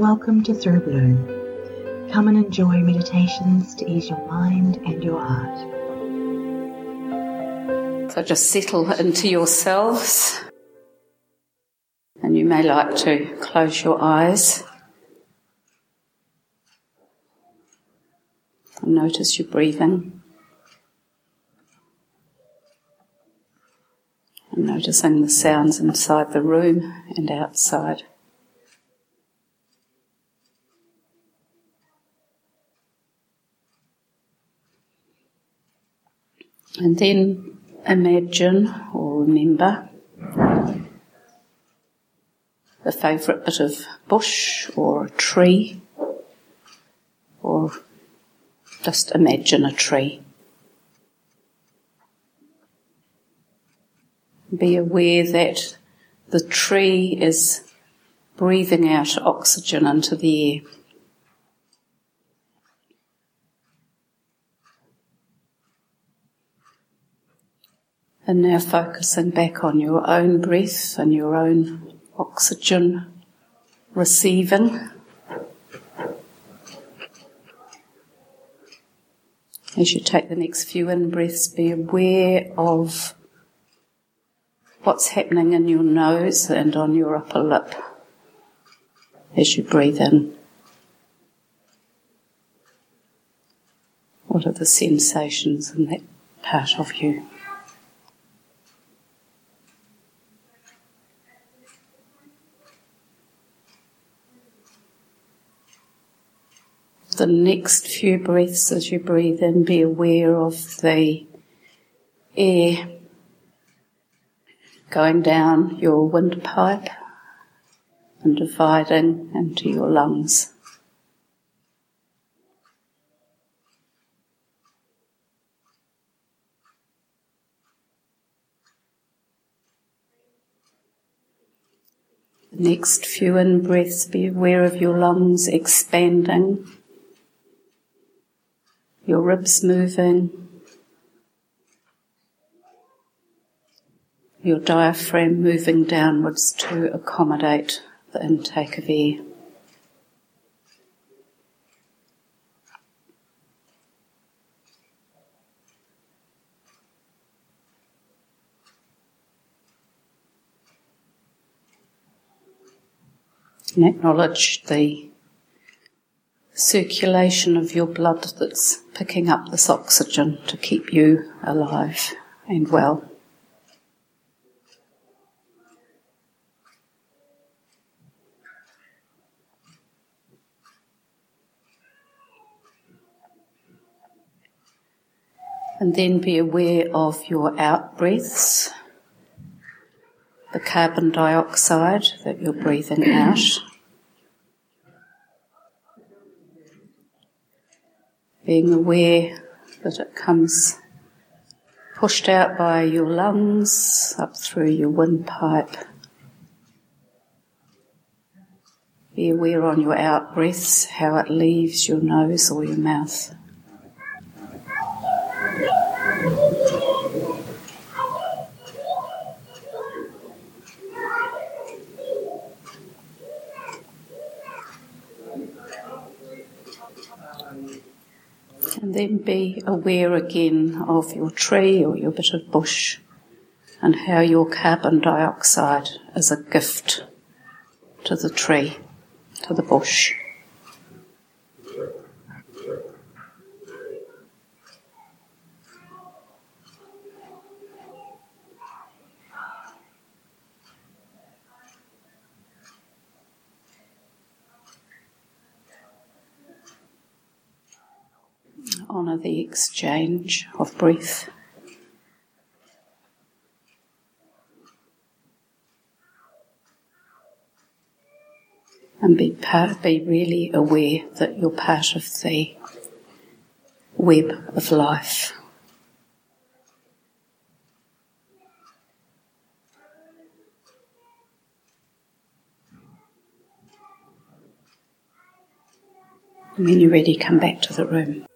Welcome to Through Blue. Come and enjoy meditations to ease your mind and your heart. So just settle into yourselves. And you may like to close your eyes. And notice your breathing. And noticing the sounds inside the room and outside. And then imagine or remember a favourite bit of bush or a tree or just imagine a tree. Be aware that the tree is breathing out oxygen into the air. And now focusing back on your own breath and your own oxygen receiving. As you take the next few in breaths, be aware of what's happening in your nose and on your upper lip as you breathe in. What are the sensations in that part of you? The next few breaths as you breathe in, be aware of the air going down your windpipe and dividing into your lungs. The next few in breaths, be aware of your lungs expanding your ribs moving, your diaphragm moving downwards to accommodate the intake of air. And acknowledge the circulation of your blood that's picking up this oxygen to keep you alive and well. And then be aware of your out breaths, the carbon dioxide that you're breathing out. Being aware that it comes pushed out by your lungs, up through your windpipe. Be aware on your out breaths how it leaves your nose or your mouth. And then be aware again of your tree or your bit of bush and how your carbon dioxide is a gift to the tree, to the bush. Honour the exchange of breath. And be part, be really aware that you're part of the web of life. And when you're ready, come back to the room.